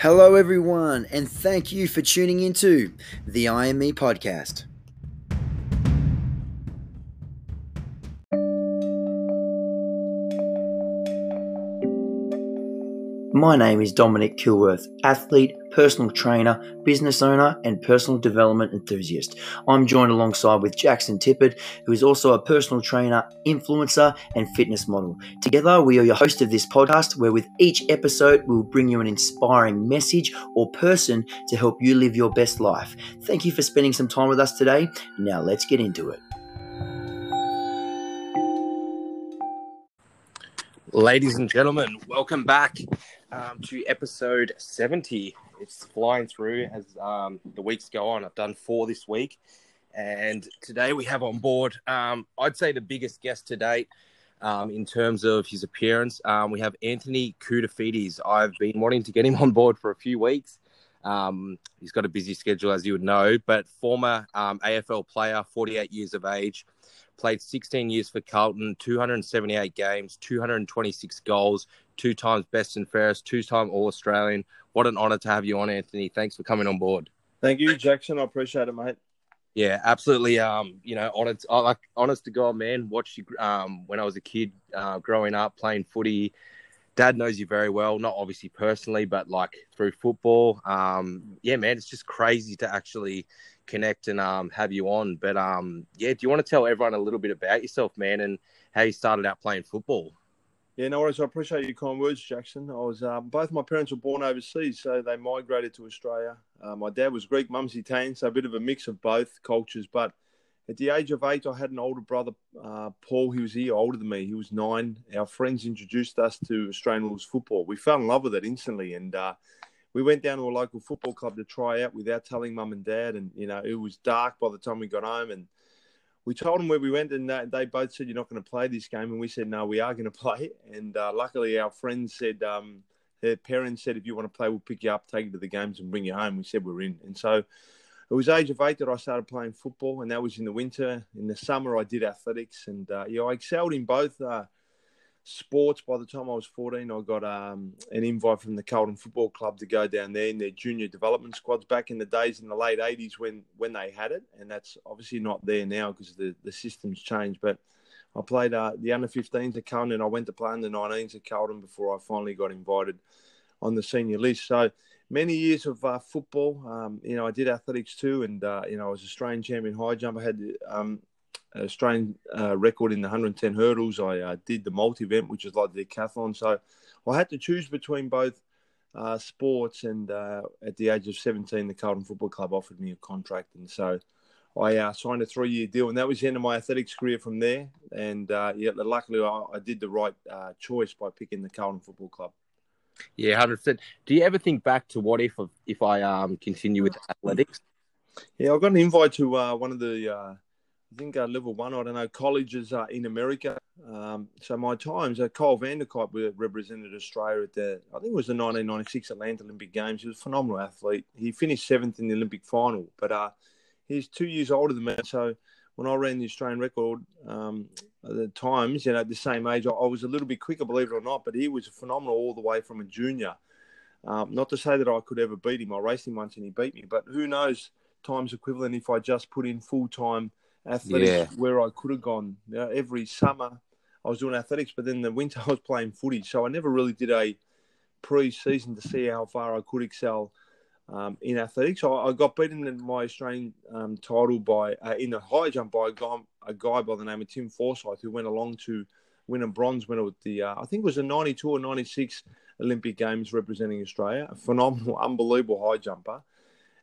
Hello, everyone, and thank you for tuning into the IME podcast. My name is Dominic Kilworth, athlete, personal trainer, business owner, and personal development enthusiast. I'm joined alongside with Jackson Tippett, who is also a personal trainer, influencer, and fitness model. Together, we are your host of this podcast, where with each episode, we'll bring you an inspiring message or person to help you live your best life. Thank you for spending some time with us today. Now, let's get into it. Ladies and gentlemen, welcome back um, to episode 70. It's flying through as um, the weeks go on. I've done four this week. And today we have on board, um, I'd say, the biggest guest to date um, in terms of his appearance. Um, we have Anthony Koutoufides. I've been wanting to get him on board for a few weeks. Um, he's got a busy schedule, as you would know, but former AFL player, 48 years of age played 16 years for Carlton, 278 games, 226 goals, two times best and fairest, two time All Australian. What an honour to have you on, Anthony. Thanks for coming on board. Thank you, Jackson. I appreciate it, mate. Yeah, absolutely. Um, you know, honest, like honest to God, man. Watched you um, when I was a kid, uh, growing up playing footy. Dad knows you very well, not obviously personally, but like through football. Um, yeah, man, it's just crazy to actually connect and um, have you on. But um, yeah, do you want to tell everyone a little bit about yourself, man, and how you started out playing football? Yeah, no worries. I appreciate your kind words, Jackson. I was um, both my parents were born overseas, so they migrated to Australia. Uh, my dad was Greek, mum's Italian, so a bit of a mix of both cultures. But at the age of eight, I had an older brother, uh, Paul. He was a year older than me. He was nine. Our friends introduced us to Australian rules football. We fell in love with it instantly, and uh, we went down to a local football club to try out without telling mum and dad. And, you know, it was dark by the time we got home. And we told them where we went, and they both said, You're not going to play this game. And we said, No, we are going to play. And uh, luckily, our friends said, um, Their parents said, If you want to play, we'll pick you up, take you to the games, and bring you home. We said, We're in. And so it was age of eight that I started playing football, and that was in the winter. In the summer, I did athletics, and uh, yeah, I excelled in both. Uh, sports. By the time I was 14, I got um, an invite from the Carlton Football Club to go down there in their junior development squads back in the days in the late 80s when, when they had it. And that's obviously not there now because the, the system's changed. But I played uh, the under 15s at Carlton and I went to play under 19s at Carlton before I finally got invited on the senior list. So many years of uh, football. Um, you know, I did athletics too, and uh, you know, I was Australian champion high jump. I had um, Australian uh, record in the 110 hurdles. I uh, did the multi event, which is like the decathlon. So I had to choose between both uh, sports. And uh, at the age of 17, the Carlton Football Club offered me a contract. And so I uh, signed a three year deal. And that was the end of my athletics career from there. And uh, yeah, luckily I, I, did the right choice by picking the Carlton Football Club. Yeah, hundred percent. Do you ever think back to what if if I um continue with athletics? Yeah, I got an invite to one of the I think uh, level one, I don't know, colleges uh, in America. Um, so my times, uh, Kyle Vanderkuyp represented Australia at the, I think it was the 1996 Atlanta Olympic Games. He was a phenomenal athlete. He finished seventh in the Olympic final, but uh, he's two years older than me. So when I ran the Australian record um, the times, you know, at the same age, I, I, was a little bit quicker, believe it or not, but he was phenomenal all the way from a junior. Um, not to say that I could ever beat him. I raced him once and he beat me, but who knows times equivalent if I just put in full time athletics yeah. where I could have gone. You know, every summer I was doing athletics, but then the winter I was playing footy. So I never really did a pre-season to see how far I could excel um, in athletics. I, I, got beaten in my Australian um, title by uh, in the high jump by a guy, a guy by the name of Tim Forsyth, who went along to win a bronze medal at the uh, I think it was the '92 or '96 Olympic Games representing Australia. A phenomenal, unbelievable high jumper.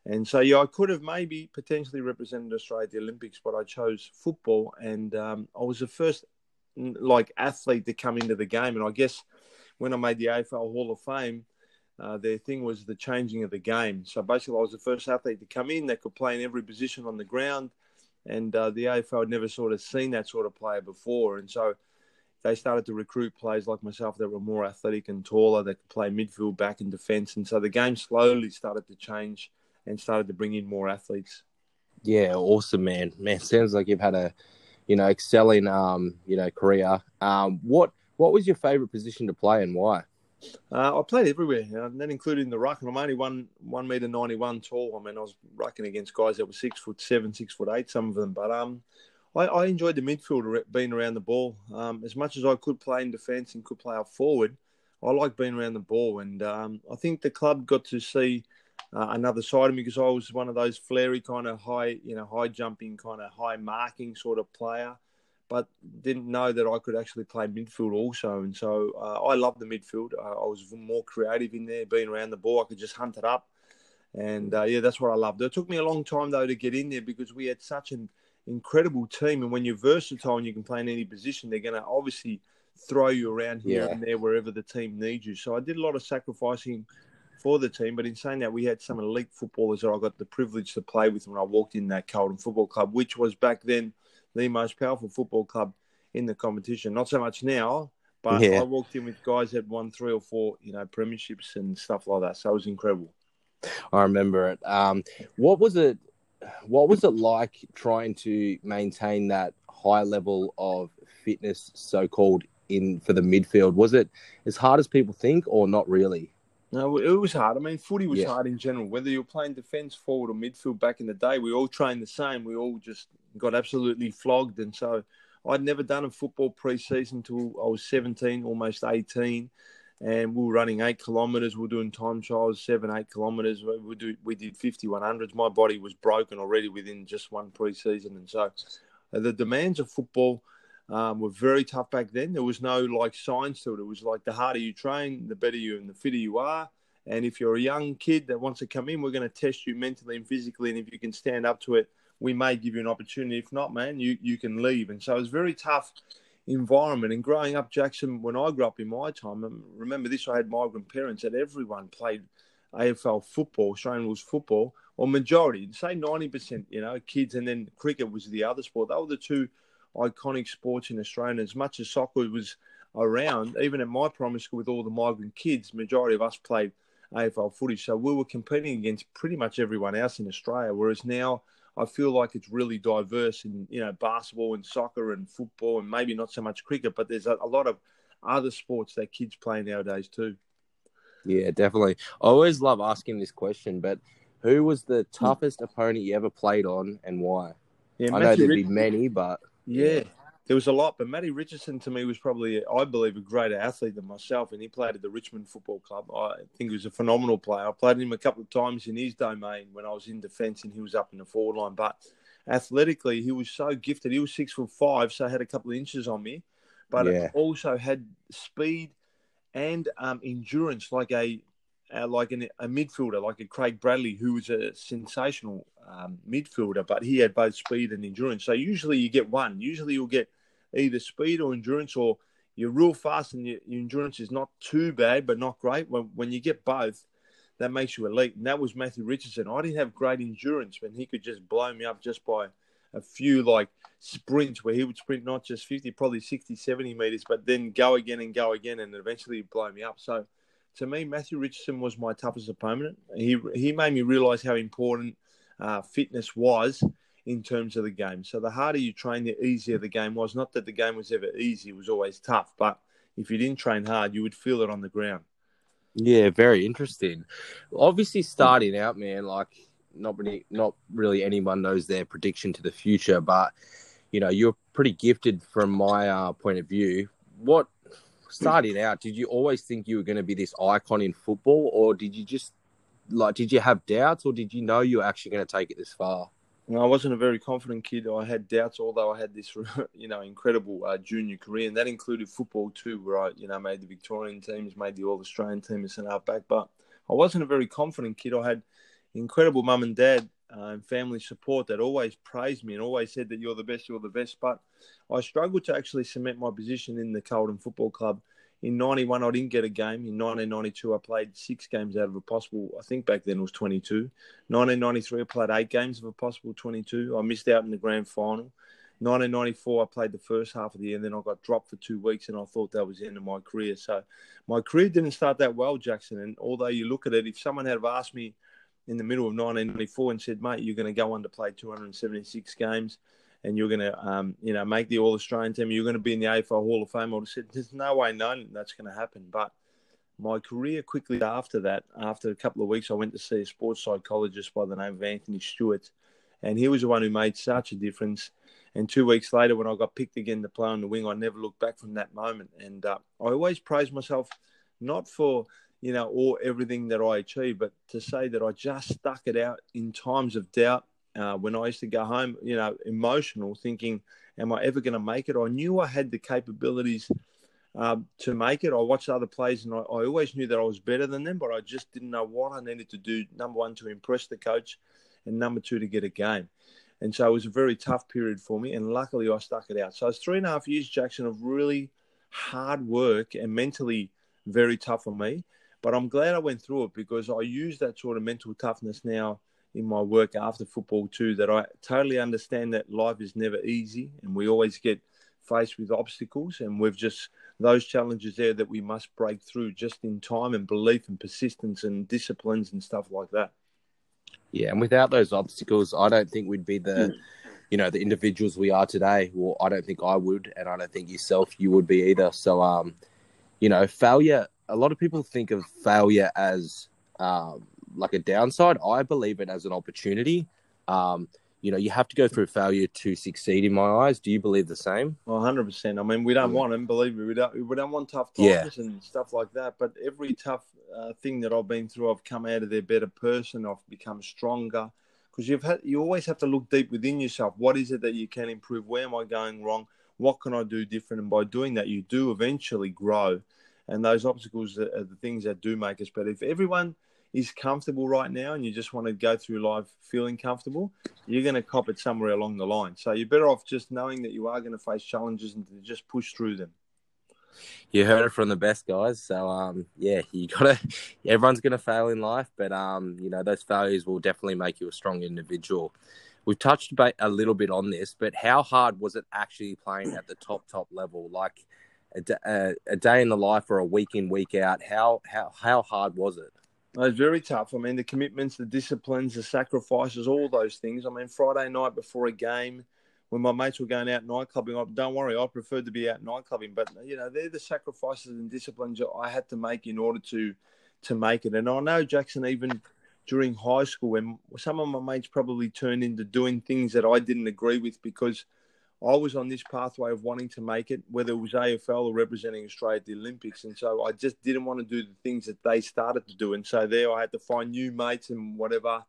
And so, yeah, I could have maybe potentially represented Australia at the Olympics, but I chose football, and um, I was the first like athlete to come into the game. And I guess when I made the AFL Hall of Fame, uh, their thing was the changing of the game. So basically, I was the first athlete to come in that could play in every position on the ground, and uh, the AFL had never sort of seen that sort of player before, and so. They started to recruit players like myself that were more athletic and taller, that could play midfield, back, and defence. And so the game slowly started to change and started to bring in more athletes. Yeah, awesome, man. Man, sounds like you've had a, you know, excelling, um, you know, career. Um, what what was your favorite position to play and why? Uh, I played everywhere, and that including the ruck. And I'm only one one meter ninety one tall. I mean, I was rucking against guys that were six foot seven, six foot eight, some of them. But um, I, I enjoyed the midfield, being around the ball. Um, as much as I could play in defence and could play up forward, I like being around the ball. And um, I think the club got to see uh, another side of me because I was one of those flary kind of high, you know, high jumping, kind of high marking sort of player, but didn't know that I could actually play midfield also. And so uh, I love the midfield. Uh, I was more creative in there, being around the ball. I could just hunt it up. And uh, yeah, that's what I loved. It took me a long time though to get in there because we had such an incredible team. And when you're versatile and you can play in any position, they're going to obviously throw you around here yeah. and there wherever the team needs you. So I did a lot of sacrificing for the team. But in saying that, we had some elite footballers that I got the privilege to play with when I walked in that Carlton Football Club, which was back then the most powerful football club in the competition. Not so much now, but yeah. I walked in with guys that won three or four, you know, premierships and stuff like that. So it was incredible. I remember it. Um, what was it? What was it like trying to maintain that high level of fitness, so called, in for the midfield? Was it as hard as people think, or not really? No, it was hard. I mean, footy was yeah. hard in general. Whether you're playing defence, forward, or midfield back in the day, we all trained the same. We all just got absolutely flogged. And so I'd never done a football pre-season until I was 17, almost 18. And we were running eight kilometres. We were doing time trials, seven, eight kilometres. We, do, we did 50, 100s. My body was broken already within just one pre-season. And so uh, the demands of football – um, were very tough back then. There was no like science to it. It was like the harder you train, the better you and the fitter you are. And if you're a young kid that wants to come in, we're going to test you mentally and physically. And if you can stand up to it, we may give you an opportunity. If not, man, you, you can leave. And so it was very tough environment. And growing up, Jackson, when I grew up in my time, um, remember this, I had migrant parents that everyone played AFL football, Australian rules football, or majority, say 90%, you know, kids. And then cricket was the other sport. They were the two iconic sports in Australia. And as much as soccer was around, even at my primary school with all the migrant kids, majority of us played AFL footage. So we were competing against pretty much everyone else in Australia. Whereas now I feel like it's really diverse in, you know, basketball and soccer and football and maybe not so much cricket, but there's a, a lot of other sports that kids play nowadays too. Yeah, definitely. I always love asking this question, but who was the hmm. toughest opponent you ever played on and why? Yeah, I know there'd be many, but yeah, there was a lot, but Matty Richardson to me was probably, I believe, a greater athlete than myself, and he played at the Richmond Football Club. I think he was a phenomenal player. I played him a couple of times in his domain when I was in defence and he was up in the forward line. But athletically, he was so gifted. He was six foot five, so had a couple of inches on me, but yeah. also had speed and um, endurance like a uh, like an, a midfielder, like a Craig Bradley, who was a sensational um, midfielder, but he had both speed and endurance. So usually you get one. Usually you'll get either speed or endurance, or you're real fast and your, your endurance is not too bad, but not great. When, when you get both, that makes you elite. And that was Matthew Richardson. I didn't have great endurance, but he could just blow me up just by a few like sprints where he would sprint not just 50, probably 60, 70 meters, but then go again and go again and eventually blow me up. So to me, Matthew Richardson was my toughest opponent. He he made me realise how important uh, fitness was in terms of the game. So the harder you train, the easier the game was. Not that the game was ever easy; it was always tough. But if you didn't train hard, you would feel it on the ground. Yeah, very interesting. Obviously, starting out, man, like not really, not really anyone knows their prediction to the future, but you know, you're pretty gifted from my uh, point of view. What starting out, did you always think you were going to be this icon in football, or did you just like did you have doubts, or did you know you were actually going to take it this far? No, I wasn't a very confident kid. I had doubts, although I had this, you know, incredible uh, junior career, and that included football too, where I, you know, made the Victorian teams, made the All Australian team as an halfback. But I wasn't a very confident kid. I had incredible mum and dad and family support that always praised me and always said that you're the best, you're the best. But I struggled to actually cement my position in the Carlton Football Club. In 91, I didn't get a game. In 1992, I played six games out of a possible, I think back then it was 22. 1993, I played eight games of a possible 22. I missed out in the grand final. 1994, I played the first half of the year, and then I got dropped for two weeks, and I thought that was the end of my career. So my career didn't start that well, Jackson. And although you look at it, if someone had asked me in the middle of 1994 and said, mate, you're going to go on to play 276 games and you're going to, um, you know, make the All Australian team. You're going to be in the AFL Hall of Fame. I would have said, there's no way, no, that's going to happen. But my career quickly after that, after a couple of weeks, I went to see a sports psychologist by the name of Anthony Stewart, and he was the one who made such a difference. And two weeks later, when I got picked again to play on the wing, I never looked back from that moment. And uh, I always praise myself, not for you know all everything that I achieved, but to say that I just stuck it out in times of doubt. Uh, when I used to go home, you know, emotional, thinking, "Am I ever going to make it?" I knew I had the capabilities uh, to make it. I watched other players, and I, I always knew that I was better than them, but I just didn't know what I needed to do. Number one, to impress the coach, and number two, to get a game. And so it was a very tough period for me. And luckily, I stuck it out. So it's three and a half years, Jackson, of really hard work and mentally very tough for me. But I'm glad I went through it because I use that sort of mental toughness now in my work after football too. That I totally understand that life is never easy and we always get faced with obstacles. And we've just those challenges there that we must break through just in time and belief and persistence and disciplines and stuff like that. Yeah, and without those obstacles, I don't think we'd be the, you know, the individuals we are today. Well, I don't think I would, and I don't think yourself you would be either. So, um, you know, failure. A lot of people think of failure as um, like a downside. I believe it as an opportunity. Um, you know, you have to go through failure to succeed. In my eyes, do you believe the same? Well, hundred percent. I mean, we don't want them. Believe me, we don't. We don't want tough times yeah. and stuff like that. But every tough uh, thing that I've been through, I've come out of there better person. I've become stronger because you've had. You always have to look deep within yourself. What is it that you can improve? Where am I going wrong? What can I do different? And by doing that, you do eventually grow. And those obstacles are the things that do make us better. If everyone is comfortable right now and you just want to go through life feeling comfortable, you're going to cop it somewhere along the line. So you're better off just knowing that you are going to face challenges and to just push through them. You heard it from the best guys. So um, yeah, you gotta. Everyone's gonna fail in life, but um, you know those failures will definitely make you a strong individual. We've touched a little bit on this, but how hard was it actually playing at the top top level? Like a, day in the life or a week in week out. How how how hard was it? It's very tough. I mean, the commitments, the disciplines, the sacrifices, all those things. I mean, Friday night before a game, when my mates were going out night clubbing, I, don't worry, I preferred to be out night clubbing. But you know, they're the sacrifices and disciplines I had to make in order to to make it. And I know Jackson even during high school when some of my mates probably turned into doing things that I didn't agree with because I was on this pathway of wanting to make it, whether it was AFL or representing Australia at the Olympics. And so I just didn't want to do the things that they started to do. And so there I had to find new mates and whatever,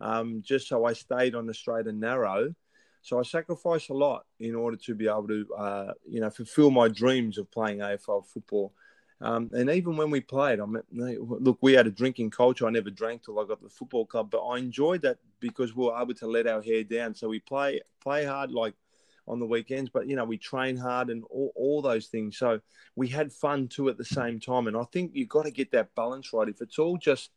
um, just so I stayed on the straight and narrow. So I sacrificed a lot in order to be able to, uh, you know, fulfill my dreams of playing AFL football. Um, and even when we played, I mean, look, we had a drinking culture. I never drank till I got the football club, but I enjoyed that because we were able to let our hair down. So we play play hard like on the weekends, but you know we train hard and all, all those things. So we had fun too at the same time, and I think you've got to get that balance right. If it's all just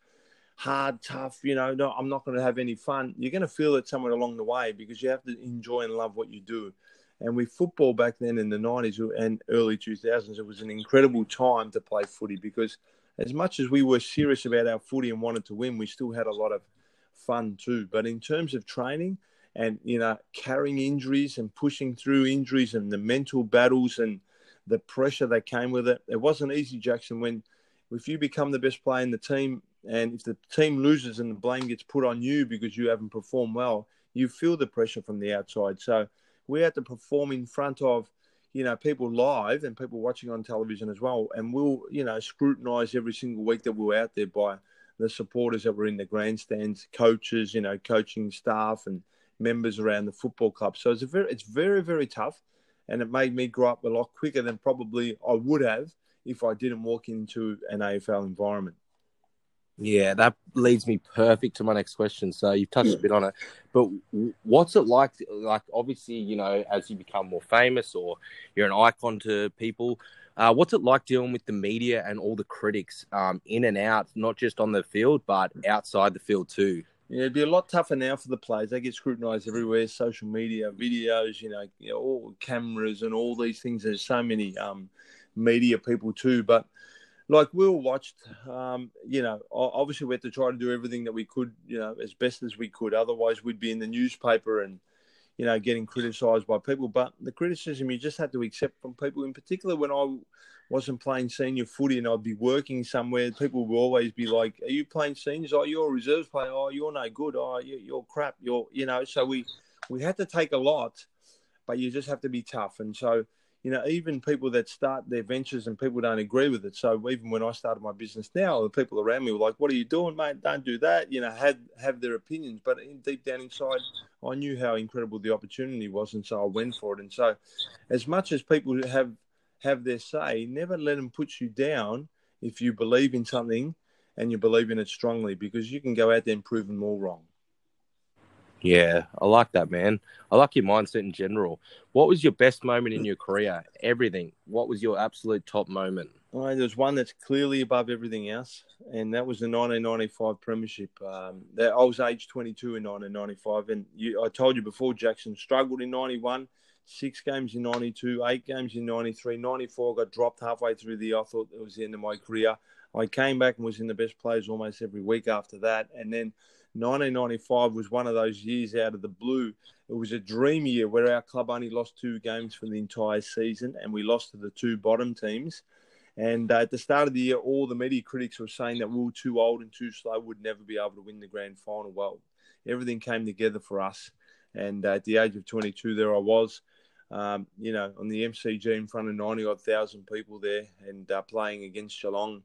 hard, tough, you know, no, I'm not going to have any fun. You're going to feel it somewhere along the way because you have to enjoy and love what you do. And with football back then in the 90s and early 2000s, it was an incredible time to play footy because as much as we were serious about our footy and wanted to win, we still had a lot of fun too. But in terms of training, and you know carrying injuries and pushing through injuries and the mental battles and the pressure that came with it. It wasn't easy, Jackson. When if you become the best player in the team, and if the team loses and the blame gets put on you because you haven't performed well, you feel the pressure from the outside. So we had to perform in front of you know people live and people watching on television as well, and we'll you know scrutinise every single week that we we're out there by the supporters that were in the grandstands, coaches, you know, coaching staff, and members around the football club. So it's a very, it's very, very tough, and it made me grow up a lot quicker than probably I would have if I didn't walk into an AFL environment. Yeah, that leads me perfect to my next question. So you've touched a bit on it, but what's it like? Like, obviously, you know, as you become more famous or you're an icon to people, uh, what's it like dealing with the media and all the critics um, in and out, not just on the field but outside the field too? Yeah, it'd be a lot tougher now for the players. They get scrutinised everywhere, social media, videos, you know, you know, all cameras and all these things. There's so many um, media people too. But like we all watched, um, you know, obviously we had to try to do everything that we could, you know, as best as we could. Otherwise, we'd be in the newspaper and, you know, getting criticised by people. But the criticism you just had to accept from people, in particular, when I wasn't playing senior footy and I'd be working somewhere, people would always be like, "Are you playing seniors? Oh, you're a reserves player. Oh, you're no good. Oh, you're crap. You're you know." So we we had to take a lot, but you just have to be tough. And so you know, even people that start their ventures and people don't agree with it. So even when I started my business now, the people around me were like, "What are you doing, mate? Don't do that." You know, had have their opinions, but in, deep down inside, I knew how incredible the opportunity was, and so I went for it. And so, as much as people have have their say, never let them put you down if you believe in something and you believe in it strongly, because you can go out there and prove them all wrong. Yeah, I like that, man. I like your mindset in general. What was your best moment in your career? Everything. What was your absolute top moment? Well, there's one that's clearly above everything else, and that was the 1995 Premiership. Um, that, I was age 22 in 1995, and you, I told you before, Jackson struggled in 91, six games in 92, eight games in 93, 94 got dropped halfway through the year. I thought it was the end of my career. I came back and was in the best players almost every week after that, and then 1995 was one of those years out of the blue. It was a dream year where our club only lost two games for the entire season, and we lost to the two bottom teams. And uh, at the start of the year, all the media critics were saying that we were too old and too slow, would never be able to win the grand final. Well, everything came together for us. And uh, at the age of 22, there I was, um, you know, on the MCG in front of 90 odd thousand people there and uh, playing against Geelong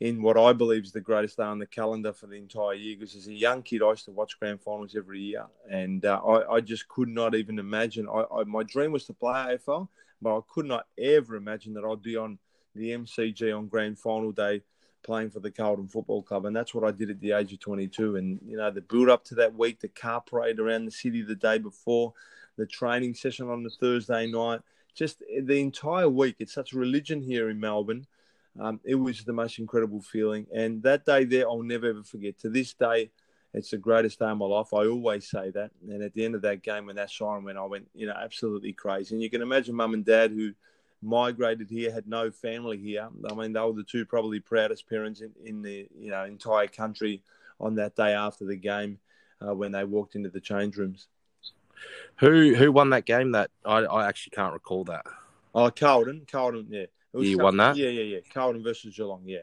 in what I believe is the greatest day on the calendar for the entire year. Because as a young kid, I used to watch grand finals every year, and uh, I, I, just could not even imagine. I, I, my dream was to play AFL, but I could not ever imagine that I'd be on the MCG on grand final day playing for the Carlton Football Club, and that's what I did at the age of 22. And you know, the build up to that week, the car parade around the city the day before, the training session on the Thursday night, just the entire week. It's such a religion here in Melbourne um, it was the most incredible feeling. And that day there, I'll never ever forget. To this day, it's the greatest day of my life. I always say that. And at the end of that game, when that siren went, I went, you know, absolutely crazy. And you can imagine mum and dad who migrated here, had no family here. I mean, they were the two probably proudest parents in, in the you know entire country on that day after the game uh, when they walked into the change rooms. Who who won that game? That I, I actually can't recall that. Oh, Carlton, Carlton, yeah. You won that? Yeah, yeah, yeah. Carlton versus Geelong, yeah.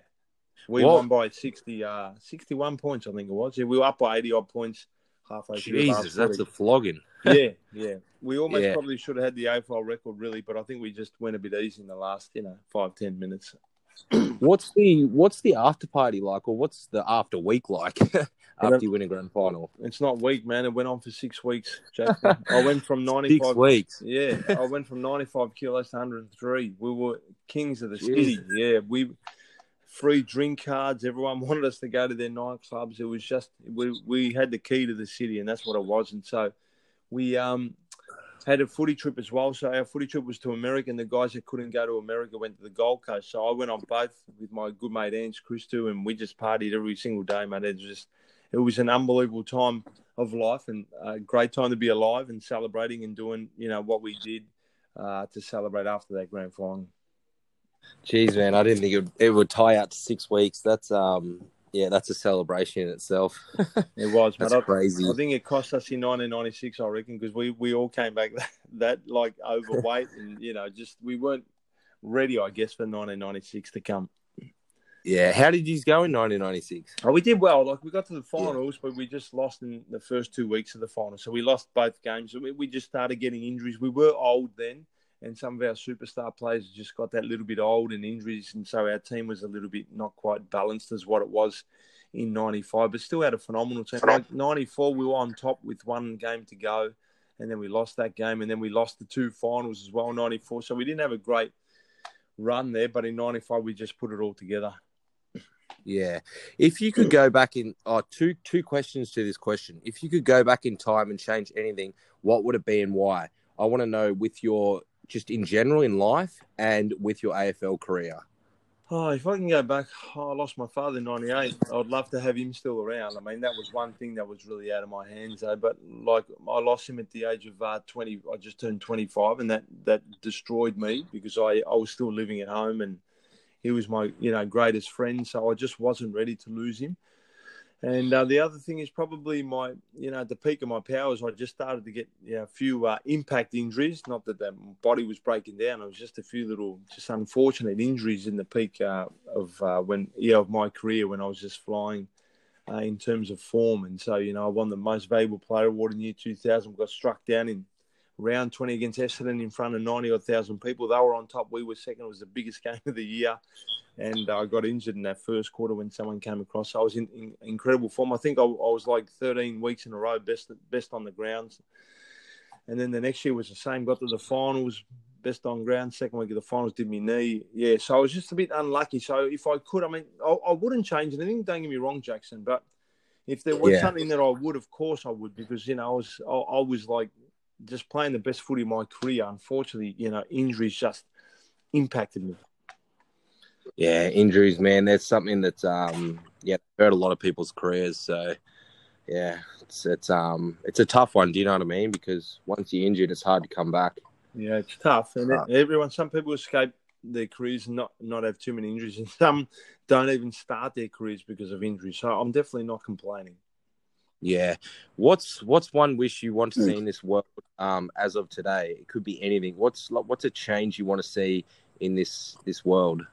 We what? won by 60, uh, 61 points, I think it was. Yeah, we were up by 80 odd points halfway through. Jesus, that's a flogging. yeah, yeah. We almost yeah. probably should have had the AFL record, really, but I think we just went a bit easy in the last, you know, five, ten minutes. what's the what's the after party like, or what's the after week like after you win a grand final? It's not week, man. It went on for six weeks. Jackson. I went from ninety five weeks. Yeah, I went from ninety five kilos to hundred and three. We were kings of the city. Yeah, we free drink cards. Everyone wanted us to go to their nightclubs. It was just we we had the key to the city, and that's what it was. And so we um had a footy trip as well. So our footy trip was to America, and the guys that couldn't go to America went to the Gold Coast. So I went on both with my good mate Ange Christou, and we just partied every single day, mate. It was just it was an unbelievable time of life and a great time to be alive and celebrating and doing you know what we did uh, to celebrate after that grand final. Jeez, man, I didn't think it would, it would tie out to six weeks. That's um, yeah, that's a celebration in itself. it was, that's crazy. I think it cost us in 1996, I reckon, because we, we all came back that, that like overweight and you know just we weren't ready, I guess, for 1996 to come. Yeah, how did you go in 1996? Oh, we did well. Like we got to the finals, yeah. but we just lost in the first two weeks of the finals. So we lost both games. We, we just started getting injuries. We were old then, and some of our superstar players just got that little bit old and injuries, and so our team was a little bit not quite balanced as what it was in '95, but still had a phenomenal team. '94, we were on top with one game to go, and then we lost that game, and then we lost the two finals as well. '94, so we didn't have a great run there, but in '95 we just put it all together. Yeah. If you could go back in, oh, two two questions to this question. If you could go back in time and change anything, what would it be and why? I want to know with your just in general in life and with your AFL career? Oh, if I can go back, oh, I lost my father in '98. I'd love to have him still around. I mean, that was one thing that was really out of my hands, though. But like, I lost him at the age of uh, 20. I just turned 25, and that that destroyed me because I I was still living at home, and he was my you know greatest friend. So I just wasn't ready to lose him. And uh, the other thing is probably my, you know, at the peak of my powers, I just started to get you know, a few uh, impact injuries. Not that the body was breaking down; it was just a few little, just unfortunate injuries in the peak uh, of uh, when, yeah, of my career when I was just flying uh, in terms of form. And so, you know, I won the most valuable player award in year 2000. Got struck down in round 20 against Essendon in front of 90 odd thousand people. They were on top. We were second. It was the biggest game of the year and I got injured in that first quarter when someone came across. So I was in, in incredible form. I think I, I, was like 13 weeks in a row, best best on the grounds. And then the next year was the same. Got to the finals, best on ground. Second week of the finals, did me knee. Yeah, so I was just a bit unlucky. So if I could, I mean, I, I wouldn't change anything. Don't get me wrong, Jackson. But if there was yeah. something that I would, of course I would, because you know I was I, I was like just playing the best footy of my career. Unfortunately, you know, injuries just impacted me. Yeah, injuries, man. That's something that's um yeah hurt a lot of people's careers. So yeah, it's it's um it's a tough one. Do you know what I mean? Because once you're injured, it's hard to come back. Yeah, it's tough, and everyone. Some people escape their careers and not not have too many injuries, and some don't even start their careers because of injuries. So I'm definitely not complaining. Yeah, what's what's one wish you want to see in this world um, as of today? It could be anything. What's what's a change you want to see in this this world?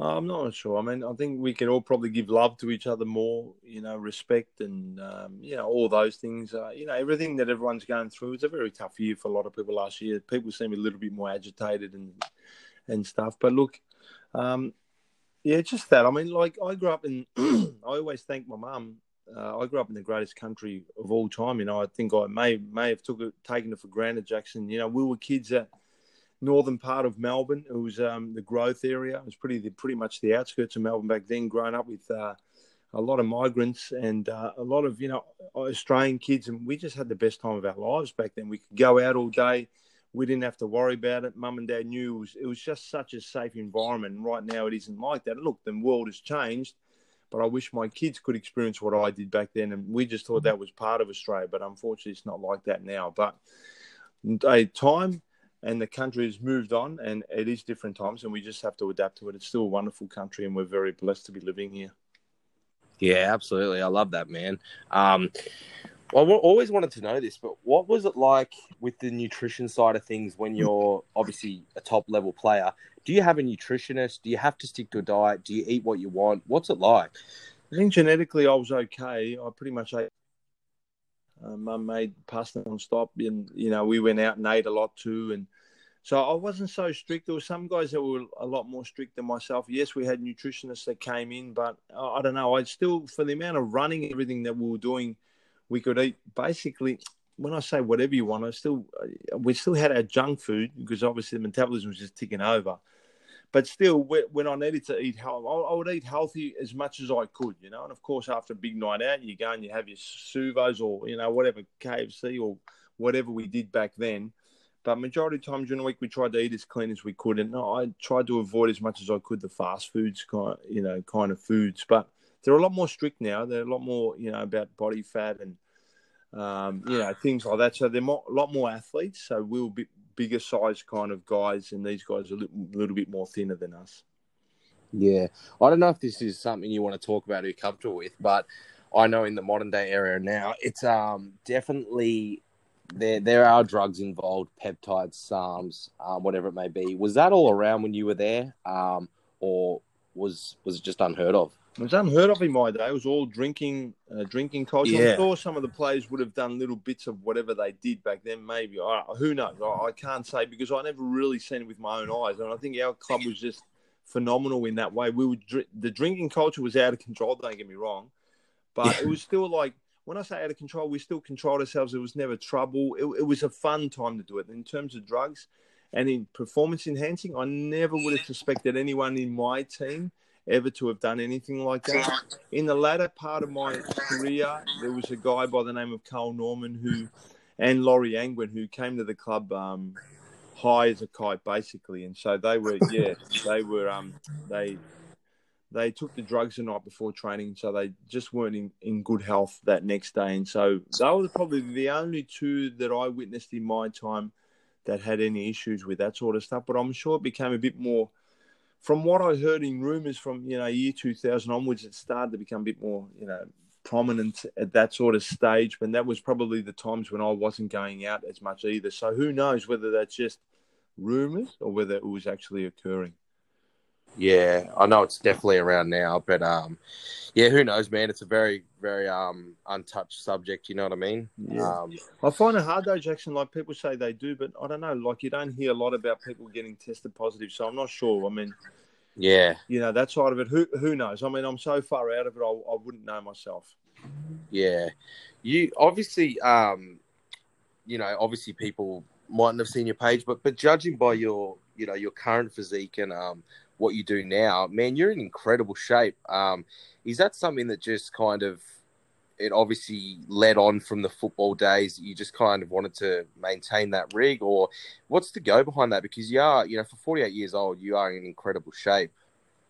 I'm not sure. I mean, I think we can all probably give love to each other more, you know, respect and, um, you know, all those things. Uh, you know, everything that everyone's going through. It's a very tough year for a lot of people last year. People seem a little bit more agitated and and stuff. But look, um, yeah, just that. I mean, like, I grew up in, I always thank my mum. Uh, I grew up in the greatest country of all time. You know, I think I may may have took it, taken it for granted, Jackson. You know, we were kids at – northern part of Melbourne. It was um, the growth area. It was pretty the, pretty much the outskirts of Melbourne back then. Growing up with uh, a lot of migrants and uh, a lot of you know Australian kids, and we just had the best time of our lives back then. We could go out all day. We didn't have to worry about it. Mum and Dad knew it was, it was just such a safe environment. Right now, it isn't like that. Look, the world has changed, but I wish my kids could experience what I did back then. And we just thought that was part of Australia, but unfortunately, it's not like that now. But a time and the country has moved on and it is different times and we just have to adapt to it. It's still a wonderful country and we're very blessed to be living here. Yeah, absolutely. I love that, man. Um, I always wanted to know this, but what was it like with the nutrition side of things when you're obviously a top level player? Do you have a nutritionist? Do you have to stick to a diet? Do you eat what you want? What's it like? I think genetically I was okay. I pretty much ate uh, Mum made pasta non-stop, and you know we went out and ate a lot too. And so I wasn't so strict. There were some guys that were a lot more strict than myself. Yes, we had nutritionists that came in, but I don't know. I still, for the amount of running, everything that we were doing, we could eat basically. When I say whatever you want, I still we still had our junk food because obviously the metabolism was just ticking over but still, when I needed to eat I would eat healthy as much as I could, you know. And of course, after a big night out, you go and you have your Suvos or you know whatever KFC or whatever we did back then. But majority of times during the week, we tried to eat as clean as we could, and I tried to avoid as much as I could the fast foods kind, you know, kind of foods. But they're a lot more strict now. They're a lot more, you know, about body fat and um, you know things like that. So they're more, a lot more athletes. So we'll be bigger size kind of guys, and these guys are a little, little bit more thinner than us. Yeah, I don't know if this is something you want to talk about or you're comfortable with, but I know in the modern day era now, it's um definitely there. There are drugs involved, peptides, SARMs, um, whatever it may be. Was that all around when you were there, um, or was was it just unheard of? It was unheard of in my day. It was all drinking, uh, drinking culture. Yeah. I'm sure some of the players would have done little bits of whatever they did back then. Maybe I, who knows? I, I, can't say because I never really seen it with my own eyes. And I think our club was just phenomenal in that way. We would the drinking culture was out of control. Don't get me wrong, but yeah. it was still like when I say out of control, we still controlled ourselves. It was never trouble. It, it was a fun time to do it. In terms of drugs and in performance enhancing, I never would have suspected anyone in my team ever to have done anything like that. In the latter part of my career, there was a guy by the name of Carl Norman who, and Laurie Angwin, who came to the club um, high as a kite, basically. And so they were, yeah, they were, um, they, they took the drugs the night before training, so they just weren't in, in good health that next day. And so they were probably the only two that I witnessed in my time that had any issues with that sort of stuff. But I'm sure it became a bit more from what I heard in rumours from you know year 2000 onwards, it started to become a bit more you know prominent at that sort of stage, but that was probably the times when I wasn't going out as much either. So who knows whether that's just rumors or whether it was actually occurring. Yeah, I know it's definitely around now, but um, yeah, who knows, man? It's a very, very um untouched subject. You know what I mean? Yeah. Um, I find it hard though, Jackson. Like people say they do, but I don't know. Like you don't hear a lot about people getting tested positive, so I'm not sure. I mean, yeah, you know that side of it. Who who knows? I mean, I'm so far out of it, I, I wouldn't know myself. yeah. You obviously, um, you know, obviously people mightn't have seen your page, but but judging by your, you know, your current physique and um what you do now, man, you're in incredible shape. Um, is that something that just kind of it obviously led on from the football days you just kind of wanted to maintain that rig or what's the go behind that because you are you know for 48 years old you are in incredible shape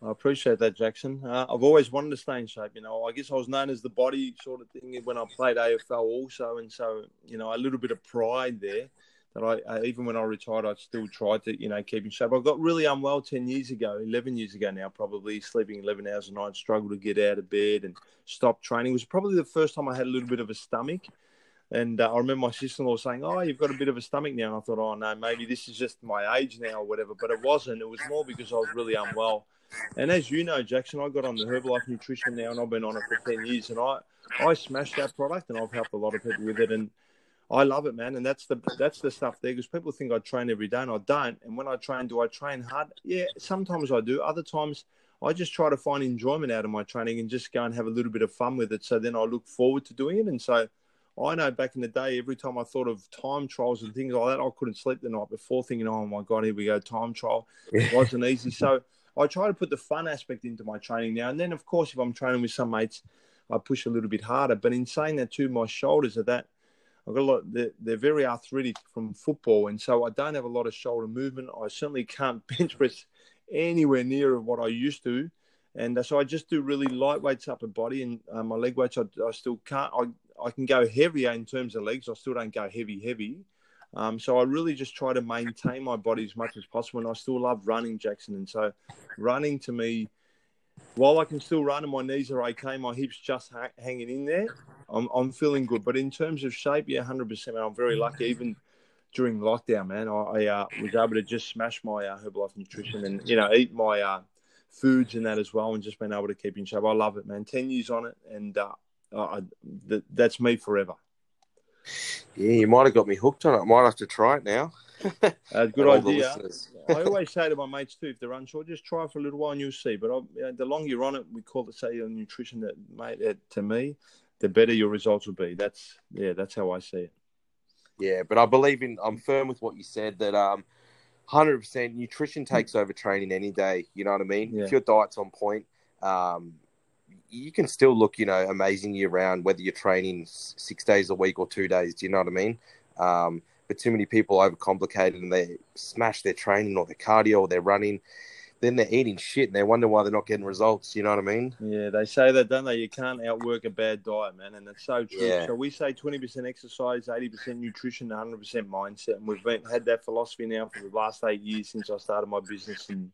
I appreciate that, Jackson. Uh, I've always wanted to stay in shape. You know, I guess I was known as the body sort of thing when I played AFL also, and so you know, a little bit of pride there that I, I, even when I retired, I still tried to, you know, keep in shape. I got really unwell 10 years ago, 11 years ago now, probably sleeping 11 hours a night, struggled to get out of bed and stop training. It was probably the first time I had a little bit of a stomach. And uh, I remember my sister in law saying, Oh, you've got a bit of a stomach now. And I thought, Oh, no, maybe this is just my age now or whatever. But it wasn't. It was more because I was really unwell. And as you know, Jackson, I got on the Herbalife Nutrition now and I've been on it for 10 years. And I, I smashed that product and I've helped a lot of people with it. And I love it, man, and that's the that's the stuff there because people think I train every day and I don't. And when I train, do I train hard? Yeah, sometimes I do. Other times, I just try to find enjoyment out of my training and just go and have a little bit of fun with it. So then I look forward to doing it. And so I know back in the day, every time I thought of time trials and things like that, I couldn't sleep the night before thinking, "Oh my god, here we go, time trial." It wasn't easy. So I try to put the fun aspect into my training now. And then, of course, if I'm training with some mates, I push a little bit harder. But in saying that, too, my shoulders are that I've got a lot. They're, they're, very arthritic from football, and so I don't have a lot of shoulder movement. I certainly can't bench press anywhere near what I used to, and uh, so I just do really light weights upper body, and uh, my leg weights I, I, still can't. I I can go heavier in terms of legs. I still don't go heavy heavy. Um, so I really just try to maintain my body as much as possible, and I still love running, Jackson. And so running to me while I can still run and my knees are okay, my hips just ha- hanging in there. I'm, I'm feeling good. But in terms of shape, yeah, 100%. Man, I'm very lucky. Even during lockdown, man, I, I uh, was able to just smash my uh, Herbalife nutrition and, you know, eat my uh, foods and that as well and just been able to keep in shape. I love it, man. 10 years on it and uh, I, th- that's me forever. Yeah, you might have got me hooked on it. I might have to try it now. Uh, good idea. I always say to my mates too, if they're unsure, just try for a little while and you'll see. But I, you know, the longer you're on it, we call it cellular nutrition. That mate, uh, to me, the better your results will be. That's yeah, that's how I see it. Yeah, but I believe in. I'm firm with what you said that um, hundred percent nutrition takes over training any day. You know what I mean? Yeah. If your diet's on point, um, you can still look, you know, amazing year round, whether you're training six days a week or two days. Do you know what I mean? Um, but too many people overcomplicate it and they smash their training or their cardio or their running. Then they're eating shit and they wonder why they're not getting results. You know what I mean? Yeah, they say that, don't they? You can't outwork a bad diet, man, and it's so true. Yeah. So we say twenty percent exercise, eighty percent nutrition, hundred percent mindset, and we've been, had that philosophy now for the last eight years since I started my business. And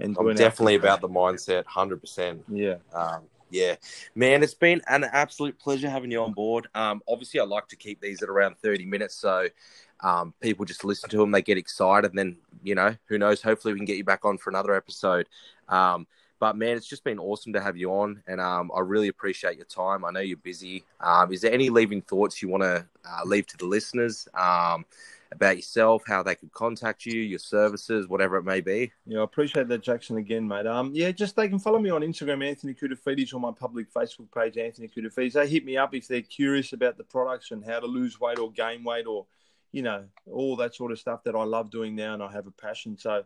and I'm definitely about the mindset, hundred percent. Yeah, Um, yeah, man, it's been an absolute pleasure having you on board. Um, obviously, I like to keep these at around 30 minutes so um, people just listen to them, they get excited, and then, you know, who knows, hopefully we can get you back on for another episode. Um, but man, it's just been awesome to have you on, and um, I really appreciate your time. I know you're busy. Um, is there any leaving thoughts you want to uh, leave to the listeners um, about yourself, how they could contact you, your services, whatever it may be? yeah, I appreciate that, Jackson, again, mate. Um, yeah, just they can follow me on Instagram, Anthony Koutoufides, or my public Facebook page, Anthony Koutoufides. They hit me up if they're curious about the products and how to lose weight or gain weight or, you know, all that sort of stuff that I love doing now and I have a passion. So,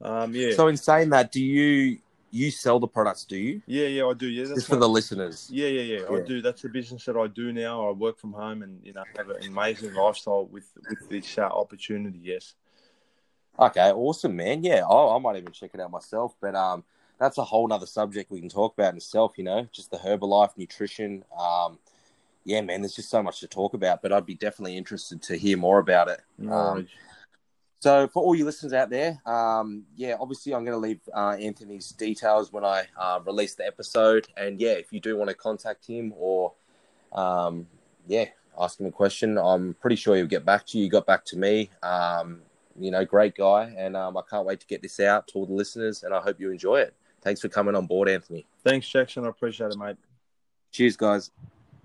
um, yeah, So, in saying that, do you you sell the products? Do you? yeah, yeah, I do. Yeah, that's Just for my- the listeners. Yeah, yeah, yeah, I do. That's the business that I do now. I work from home and you know have an amazing lifestyle with with this uh, opportunity. Yes. Okay, awesome, man. Yeah, I, I might even check it out myself. But um, that's a whole nother subject we can talk about in itself. You know, just the Herbalife nutrition. Um, yeah, man, there's just so much to talk about. But I'd be definitely interested to hear more about it. No Um. So for all you listeners out there, um, yeah, obviously I'm going to leave uh, Anthony's details when I uh, release the episode, and yeah, if you do want to contact him or um, yeah, ask him a question, I'm pretty sure he'll get back to you. He got back to me. Um, you know, great guy, and um, I can't wait to get this out to all the listeners, and I hope you enjoy it. Thanks for coming on board, Anthony. Thanks, Jackson. I appreciate it, mate. Cheers, guys.